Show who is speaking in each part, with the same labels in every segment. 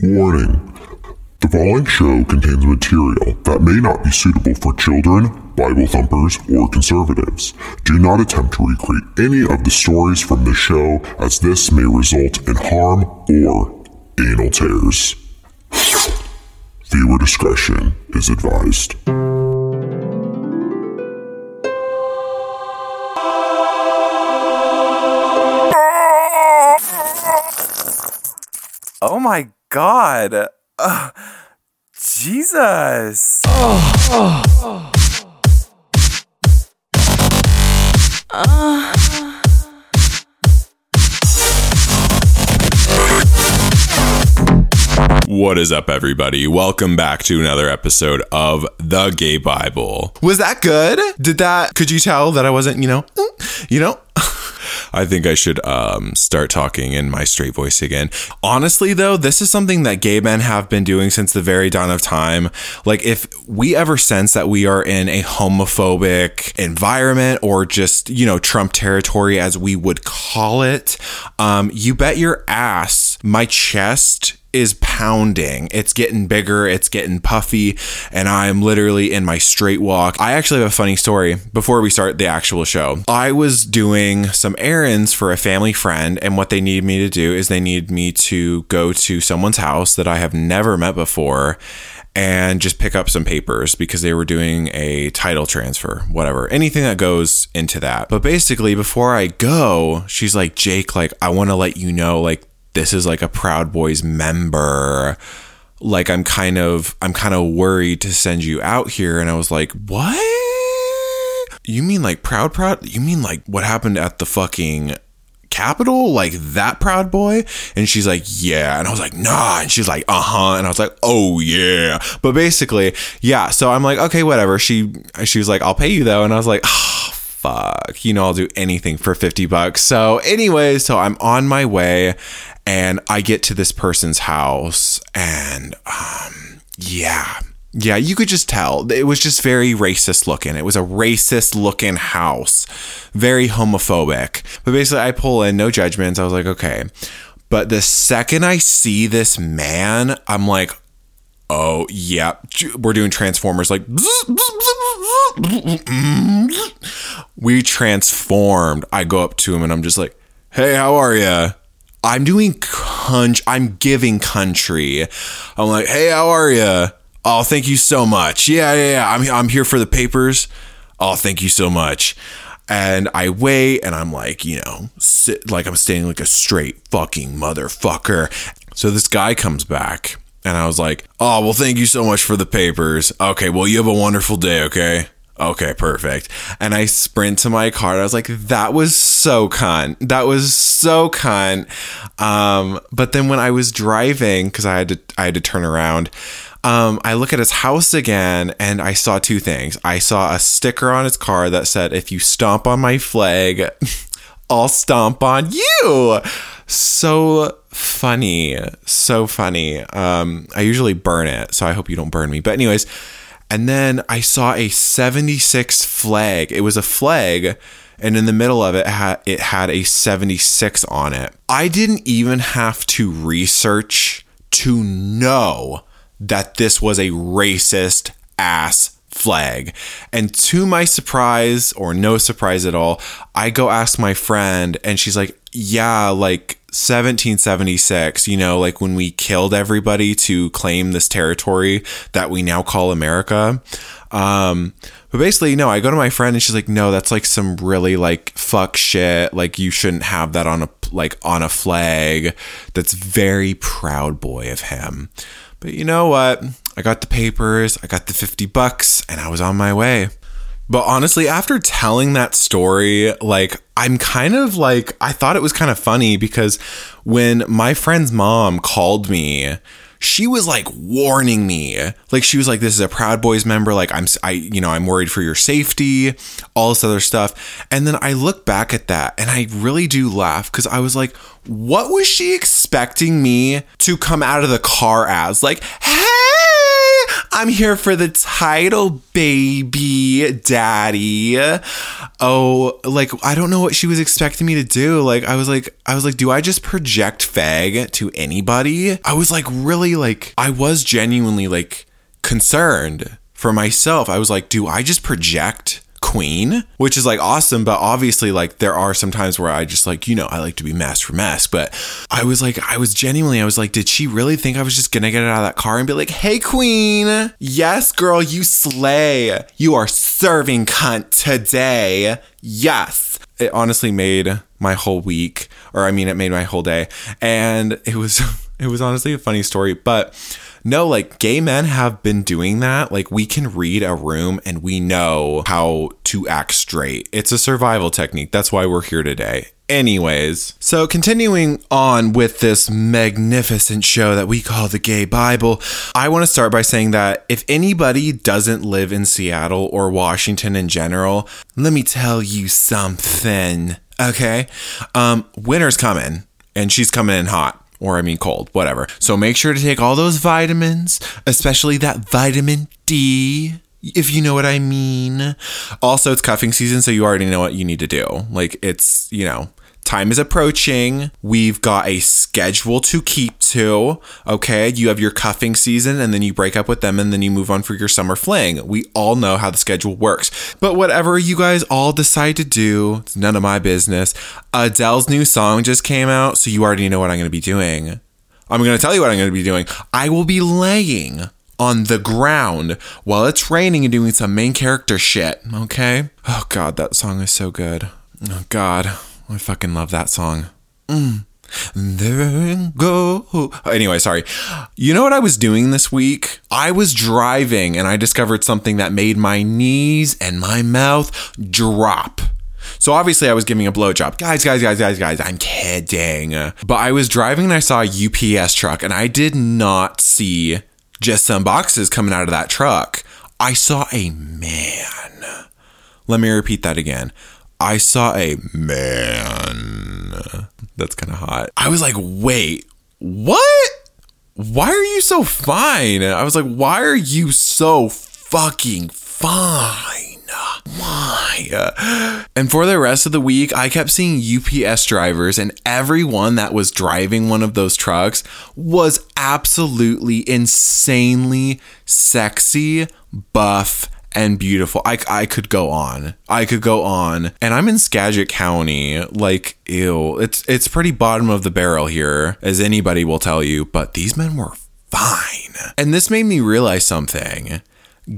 Speaker 1: Warning The following show contains material that may not be suitable for children, Bible thumpers, or conservatives. Do not attempt to recreate any of the stories from the show, as this may result in harm or anal tears. Viewer discretion is advised.
Speaker 2: Oh my god. Ugh. Jesus.
Speaker 3: What is up, everybody? Welcome back to another episode of The Gay Bible. Was that good? Did that, could you tell that I wasn't, you know, you know? I think I should um, start talking in my straight voice again. Honestly, though, this is something that gay men have been doing since the very dawn of time. Like, if we ever sense that we are in a homophobic environment or just, you know, Trump territory, as we would call it, um, you bet your ass my chest is pounding. It's getting bigger, it's getting puffy, and I'm literally in my straight walk. I actually have a funny story before we start the actual show. I was doing some errands for a family friend, and what they need me to do is they need me to go to someone's house that I have never met before and just pick up some papers because they were doing a title transfer, whatever, anything that goes into that. But basically, before I go, she's like, Jake, like, I want to let you know, like, this is like a Proud Boys member. Like I'm kind of I'm kind of worried to send you out here and I was like, "What? You mean like Proud Proud? You mean like what happened at the fucking Capitol, like that proud boy? And she's like, yeah. And I was like, nah. And she's like, uh huh. And I was like, oh yeah. But basically, yeah. So I'm like, okay, whatever. She she was like, I'll pay you though. And I was like, oh, fuck. You know, I'll do anything for 50 bucks. So, anyway, so I'm on my way and I get to this person's house and um yeah. Yeah, you could just tell. It was just very racist looking. It was a racist looking house. Very homophobic. But basically I pull in no judgments. I was like, okay. But the second I see this man, I'm like, oh yeah, we're doing Transformers like we transformed. I go up to him and I'm just like, "Hey, how are you?" I'm doing country. I'm giving country. I'm like, "Hey, how are you?" Oh, thank you so much. Yeah, yeah, yeah. I'm I'm here for the papers. Oh, thank you so much. And I wait and I'm like, you know, sit, like I'm staying like a straight fucking motherfucker. So this guy comes back and I was like, oh, well, thank you so much for the papers. Okay, well, you have a wonderful day, okay? Okay, perfect. And I sprint to my car. I was like, that was so cunt. That was so cunt. Um, but then when I was driving, because I had to I had to turn around, um, I look at his house again and I saw two things. I saw a sticker on his car that said, if you stomp on my flag, I'll stomp on you. So funny. So funny. Um, I usually burn it, so I hope you don't burn me. But anyways, and then I saw a 76 flag. It was a flag and in the middle of it it had a 76 on it. I didn't even have to research to know that this was a racist ass flag. And to my surprise, or no surprise at all, I go ask my friend, and she's like, Yeah, like 1776, you know, like when we killed everybody to claim this territory that we now call America. Um, but basically, no, I go to my friend and she's like, no, that's like some really like fuck shit. Like you shouldn't have that on a like on a flag. That's very proud boy of him. But you know what? I got the papers, I got the 50 bucks, and I was on my way. But honestly, after telling that story, like, I'm kind of like, I thought it was kind of funny because when my friend's mom called me, she was like warning me. Like, she was like, this is a Proud Boys member. Like, I'm, I, you know, I'm worried for your safety, all this other stuff. And then I look back at that and I really do laugh because I was like, what was she expecting me to come out of the car as? Like, hey, I'm here for the title, baby daddy. Oh, like I don't know what she was expecting me to do. Like I was like I was like, do I just project fag to anybody? I was like really like I was genuinely like concerned for myself. I was like, do I just project queen which is like awesome but obviously like there are some times where i just like you know i like to be masc for masc but i was like i was genuinely i was like did she really think i was just gonna get out of that car and be like hey queen! Yes girl you slay. You are serving cunt today. Yes. It honestly made my whole week or i mean it made my whole day and it was it was honestly a funny story but no, like gay men have been doing that. Like we can read a room and we know how to act straight. It's a survival technique. That's why we're here today. Anyways, so continuing on with this magnificent show that we call the Gay Bible, I want to start by saying that if anybody doesn't live in Seattle or Washington in general, let me tell you something, okay? Um, winter's coming and she's coming in hot or I mean cold, whatever. So make sure to take all those vitamins, especially that vitamin D, if you know what I mean. Also, it's cuffing season, so you already know what you need to do. Like, it's, you know, time is approaching. We've got a schedule to keep to. Okay. You have your cuffing season and then you break up with them and then you move on for your summer fling. We all know how the schedule works. But whatever you guys all decide to do, it's none of my business. Adele's new song just came out, so you already know what I'm going to be doing. I'm going to tell you what I'm going to be doing. I will be laying on the ground while it's raining and doing some main character shit. Okay. Oh, God, that song is so good. Oh, God. I fucking love that song. Mm. There go. Anyway, sorry. You know what I was doing this week? I was driving and I discovered something that made my knees and my mouth drop. So obviously I was giving a blowjob. Guys, guys, guys, guys, guys, I'm kidding. But I was driving and I saw a UPS truck and I did not see just some boxes coming out of that truck. I saw a man. Let me repeat that again. I saw a man. That's kind of hot. I was like, wait, what? Why are you so fine? I was like, why are you so fucking fine? Why? And for the rest of the week, I kept seeing UPS drivers, and everyone that was driving one of those trucks was absolutely insanely sexy, buff, and beautiful. I, I could go on. I could go on. And I'm in Skagit County. Like, ew. It's it's pretty bottom of the barrel here, as anybody will tell you, but these men were fine. And this made me realize something.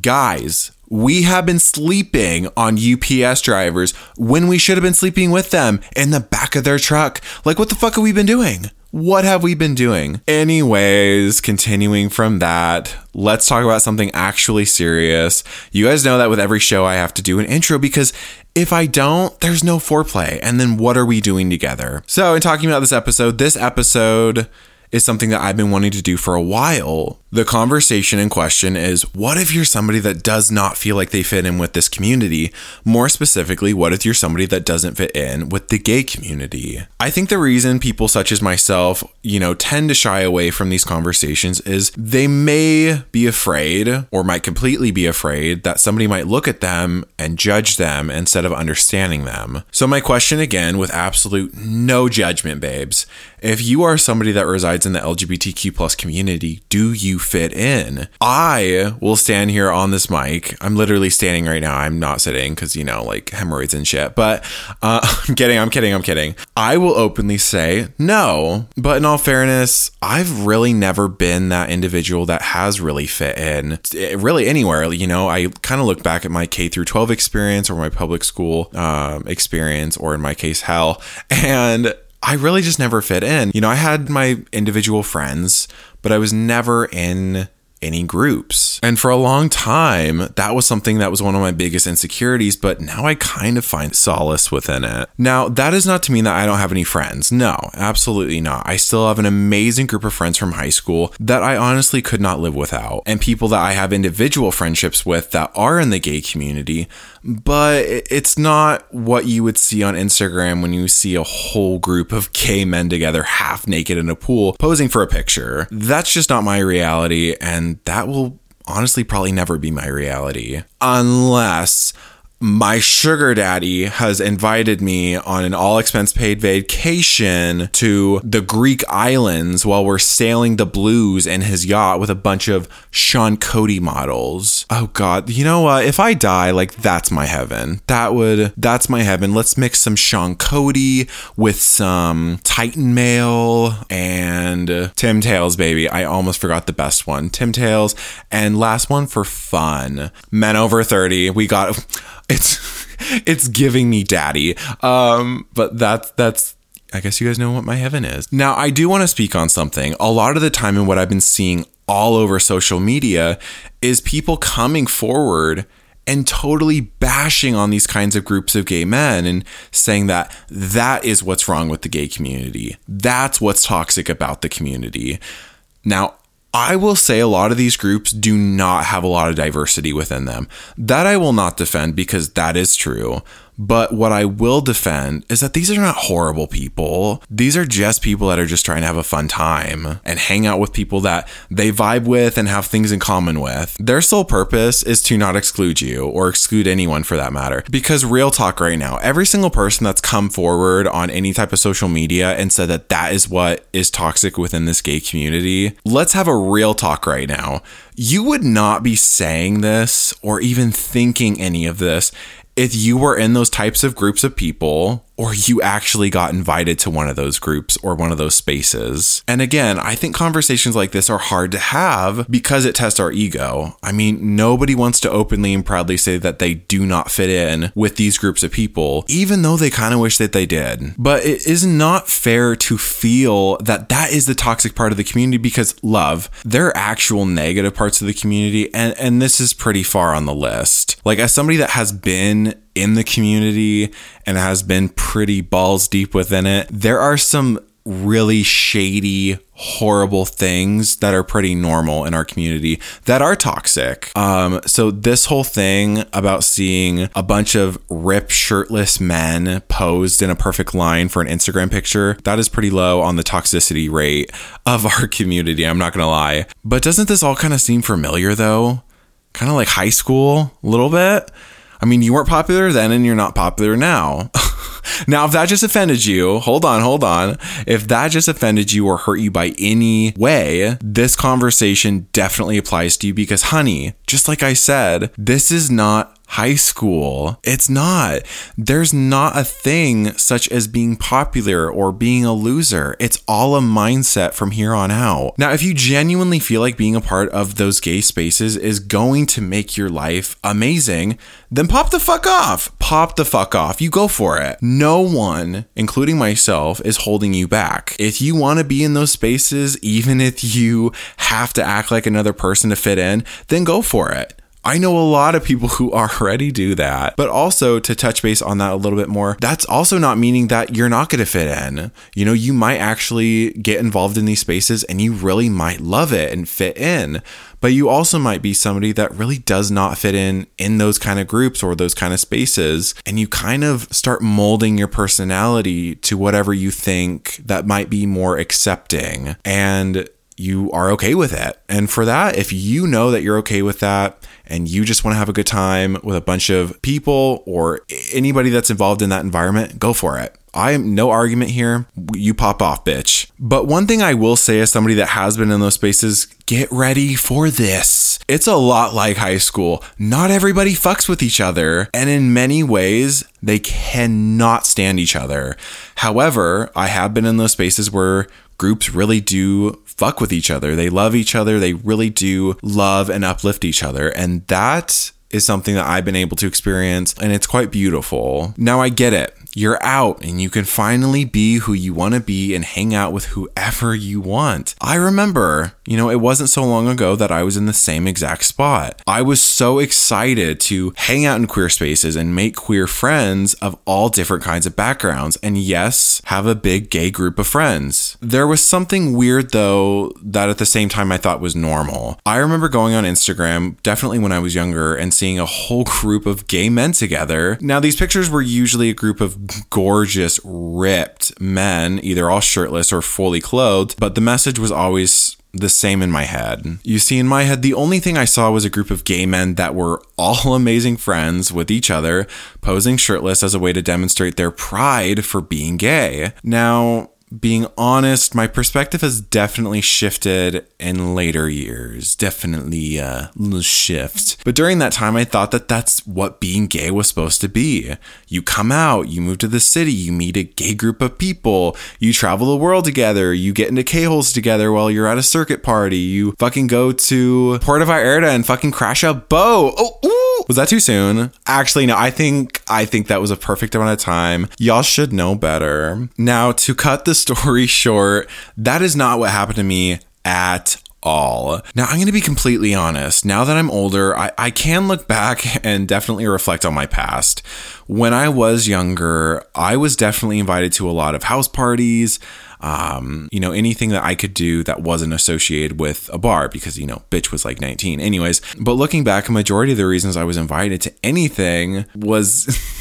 Speaker 3: Guys, we have been sleeping on UPS drivers when we should have been sleeping with them in the back of their truck. Like, what the fuck have we been doing? What have we been doing? Anyways, continuing from that, let's talk about something actually serious. You guys know that with every show, I have to do an intro because if I don't, there's no foreplay. And then what are we doing together? So, in talking about this episode, this episode is something that I've been wanting to do for a while. The conversation in question is what if you're somebody that does not feel like they fit in with this community? More specifically, what if you're somebody that doesn't fit in with the gay community? I think the reason people such as myself, you know, tend to shy away from these conversations is they may be afraid or might completely be afraid that somebody might look at them and judge them instead of understanding them. So, my question again, with absolute no judgment, babes, if you are somebody that resides in the LGBTQ plus community, do you fit in? I will stand here on this mic. I'm literally standing right now. I'm not sitting because, you know, like hemorrhoids and shit. But uh, I'm kidding. I'm kidding. I'm kidding. I will openly say no. But in all fairness, I've really never been that individual that has really fit in really anywhere. You know, I kind of look back at my K through 12 experience or my public school um, experience, or in my case, hell. And I really just never fit in. You know, I had my individual friends, but I was never in any groups. And for a long time, that was something that was one of my biggest insecurities, but now I kind of find solace within it. Now, that is not to mean that I don't have any friends. No, absolutely not. I still have an amazing group of friends from high school that I honestly could not live without, and people that I have individual friendships with that are in the gay community but it's not what you would see on Instagram when you see a whole group of gay men together half naked in a pool posing for a picture. That's just not my reality, and that will honestly probably never be my reality. Unless my sugar daddy has invited me on an all expense paid vacation to the Greek islands while we're sailing the blues in his yacht with a bunch of Sean Cody models. Oh god, you know what? If I die, like that's my heaven. That would that's my heaven. Let's mix some Sean Cody with some Titan Mail and Tim Tales baby. I almost forgot the best one. Tim Tales and last one for fun. Men over 30. We got it's it's giving me daddy. Um, but that's that's I guess you guys know what my heaven is. Now, I do want to speak on something. A lot of the time, and what I've been seeing all over social media is people coming forward and totally bashing on these kinds of groups of gay men and saying that that is what's wrong with the gay community. That's what's toxic about the community. Now, I will say a lot of these groups do not have a lot of diversity within them. That I will not defend because that is true. But what I will defend is that these are not horrible people. These are just people that are just trying to have a fun time and hang out with people that they vibe with and have things in common with. Their sole purpose is to not exclude you or exclude anyone for that matter. Because real talk right now, every single person that's come forward on any type of social media and said that that is what is toxic within this gay community, let's have a real talk right now. You would not be saying this or even thinking any of this if you were in those types of groups of people or you actually got invited to one of those groups or one of those spaces. And again, I think conversations like this are hard to have because it tests our ego. I mean, nobody wants to openly and proudly say that they do not fit in with these groups of people, even though they kind of wish that they did. But it is not fair to feel that that is the toxic part of the community because love, there are actual negative parts of the community and and this is pretty far on the list. Like as somebody that has been in the community and has been pretty balls deep within it. There are some really shady, horrible things that are pretty normal in our community that are toxic. Um, so this whole thing about seeing a bunch of rip shirtless men posed in a perfect line for an Instagram picture, that is pretty low on the toxicity rate of our community. I'm not gonna lie. But doesn't this all kind of seem familiar though? Kind of like high school, a little bit. I mean, you weren't popular then and you're not popular now. now, if that just offended you, hold on, hold on. If that just offended you or hurt you by any way, this conversation definitely applies to you because, honey, just like I said, this is not high school. It's not. There's not a thing such as being popular or being a loser. It's all a mindset from here on out. Now, if you genuinely feel like being a part of those gay spaces is going to make your life amazing, then pop the fuck off. Pop the fuck off. You go for it. No one, including myself, is holding you back. If you want to be in those spaces, even if you have to act like another person to fit in, then go for it. I know a lot of people who already do that. But also to touch base on that a little bit more, that's also not meaning that you're not going to fit in. You know, you might actually get involved in these spaces and you really might love it and fit in. But you also might be somebody that really does not fit in in those kind of groups or those kind of spaces. And you kind of start molding your personality to whatever you think that might be more accepting. And you are okay with it. And for that, if you know that you're okay with that and you just want to have a good time with a bunch of people or anybody that's involved in that environment, go for it. I am no argument here. You pop off, bitch. But one thing I will say as somebody that has been in those spaces, get ready for this. It's a lot like high school. Not everybody fucks with each other, and in many ways, they cannot stand each other. However, I have been in those spaces where groups really do fuck with each other. They love each other. They really do love and uplift each other. And that is something that I've been able to experience and it's quite beautiful. Now I get it you're out and you can finally be who you want to be and hang out with whoever you want. I remember, you know, it wasn't so long ago that I was in the same exact spot. I was so excited to hang out in queer spaces and make queer friends of all different kinds of backgrounds. And yes, have a big gay group of friends. There was something weird though that at the same time I thought was normal. I remember going on Instagram, definitely when I was younger, and seeing a whole group of gay men together. Now, these pictures were usually a group of gorgeous, ripped men, either all shirtless or fully clothed, but the message was always the same in my head. You see, in my head, the only thing I saw was a group of gay men that were all amazing friends with each other, posing shirtless as a way to demonstrate their pride for being gay. Now, being honest, my perspective has definitely shifted in later years. Definitely a little shift. But during that time, I thought that that's what being gay was supposed to be. You come out, you move to the city, you meet a gay group of people, you travel the world together, you get into K-holes together while you're at a circuit party, you fucking go to Puerto Vallarta and fucking crash a boat. Oh, ooh! Was that too soon? Actually, no, I think I think that was a perfect amount of time. Y'all should know better. Now, to cut the story short, that is not what happened to me at all. Now, I'm going to be completely honest. Now that I'm older, I, I can look back and definitely reflect on my past. When I was younger, I was definitely invited to a lot of house parties. Um, you know, anything that I could do that wasn't associated with a bar because, you know, bitch was like 19. Anyways, but looking back, a majority of the reasons I was invited to anything was.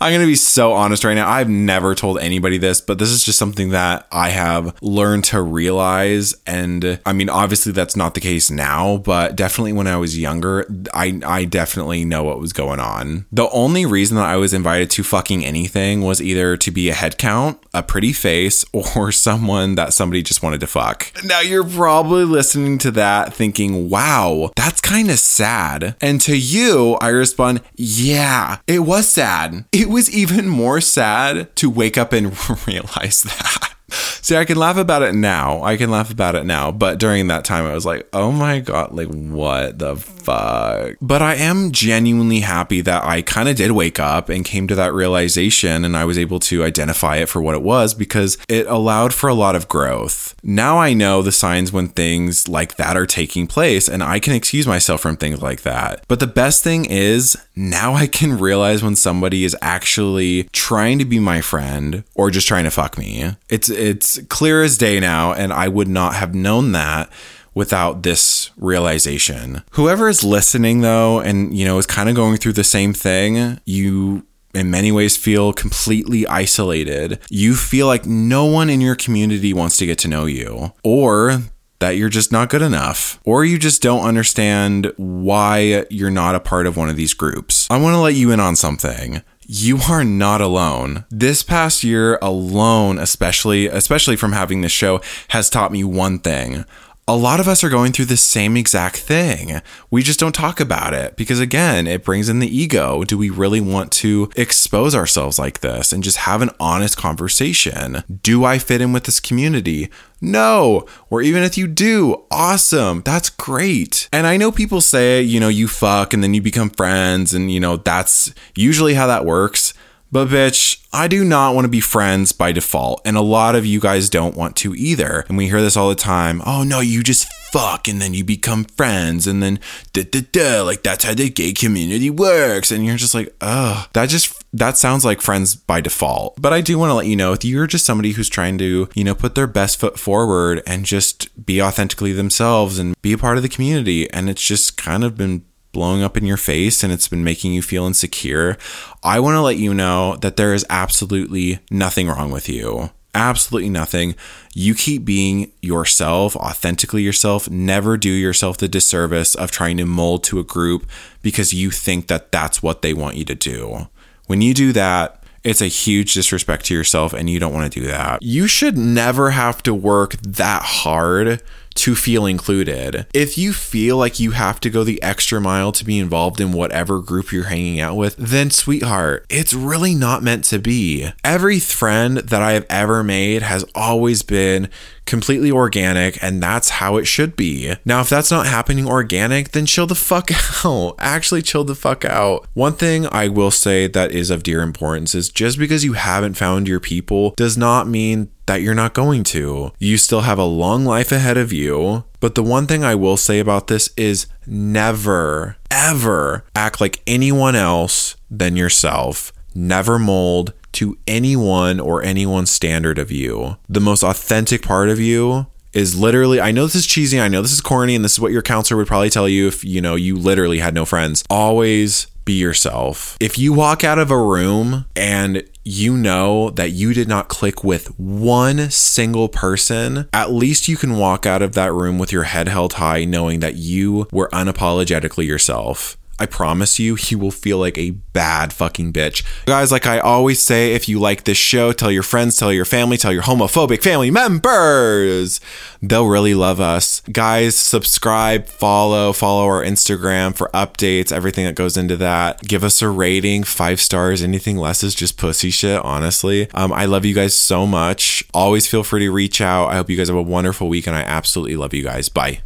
Speaker 3: I'm going to be so honest right now. I've never told anybody this, but this is just something that I have learned to realize. And uh, I mean, obviously, that's not the case now, but definitely when I was younger, I, I definitely know what was going on. The only reason that I was invited to fucking anything was either to be a head count, a pretty face, or someone that somebody just wanted to fuck. Now, you're probably listening to that thinking, wow, that's kind of sad. And to you, I respond, yeah, it was sad it was even more sad to wake up and realize that. See, I can laugh about it now. I can laugh about it now. But during that time, I was like, oh my God, like, what the fuck? But I am genuinely happy that I kind of did wake up and came to that realization and I was able to identify it for what it was because it allowed for a lot of growth. Now I know the signs when things like that are taking place and I can excuse myself from things like that. But the best thing is now I can realize when somebody is actually trying to be my friend or just trying to fuck me. It's it's clear as day now and I would not have known that without this realization. Whoever is listening though and you know is kind of going through the same thing, you in many ways feel completely isolated. You feel like no one in your community wants to get to know you or that you're just not good enough, or you just don't understand why you're not a part of one of these groups. I want to let you in on something you are not alone. This past year alone, especially especially from having this show, has taught me one thing a lot of us are going through the same exact thing. We just don't talk about it because, again, it brings in the ego. Do we really want to expose ourselves like this and just have an honest conversation? Do I fit in with this community? No. Or even if you do, awesome. That's great. And I know people say, you know, you fuck and then you become friends, and, you know, that's usually how that works. But bitch, I do not want to be friends by default. And a lot of you guys don't want to either. And we hear this all the time. Oh no, you just fuck and then you become friends and then da da da like that's how the gay community works. And you're just like, oh, that just that sounds like friends by default. But I do want to let you know if you're just somebody who's trying to, you know, put their best foot forward and just be authentically themselves and be a part of the community. And it's just kind of been blowing up in your face and it's been making you feel insecure, I want to let you know that there is absolutely nothing wrong with you. Absolutely nothing. You keep being yourself, authentically yourself. Never do yourself the disservice of trying to mold to a group because you think that that's what they want you to do. When you do that, it's a huge disrespect to yourself and you don't want to do that. You should never have to work that hard to feel included. If you feel like you have to go the extra mile to be involved in whatever group you're hanging out with, then sweetheart, it's really not meant to be. Every friend that I have ever made has always been completely organic, and that's how it should be. Now, if that's not happening organic, then chill the fuck out. Actually, chill the fuck out. One thing I will say that is of dear importance is just because you haven't found your people does not mean that you're not going to. You still have a long life ahead of you. But the one thing I will say about this is never, ever act like anyone else than yourself. Never mold to anyone or anyone's standard of you. The most authentic part of you is literally I know this is cheesy, I know this is corny and this is what your counselor would probably tell you if you know you literally had no friends. Always be yourself. If you walk out of a room and you know that you did not click with one single person, at least you can walk out of that room with your head held high, knowing that you were unapologetically yourself. I promise you, you will feel like a bad fucking bitch. Guys, like I always say, if you like this show, tell your friends, tell your family, tell your homophobic family members. They'll really love us. Guys, subscribe, follow, follow our Instagram for updates, everything that goes into that. Give us a rating, five stars. Anything less is just pussy shit, honestly. Um, I love you guys so much. Always feel free to reach out. I hope you guys have a wonderful week, and I absolutely love you guys. Bye.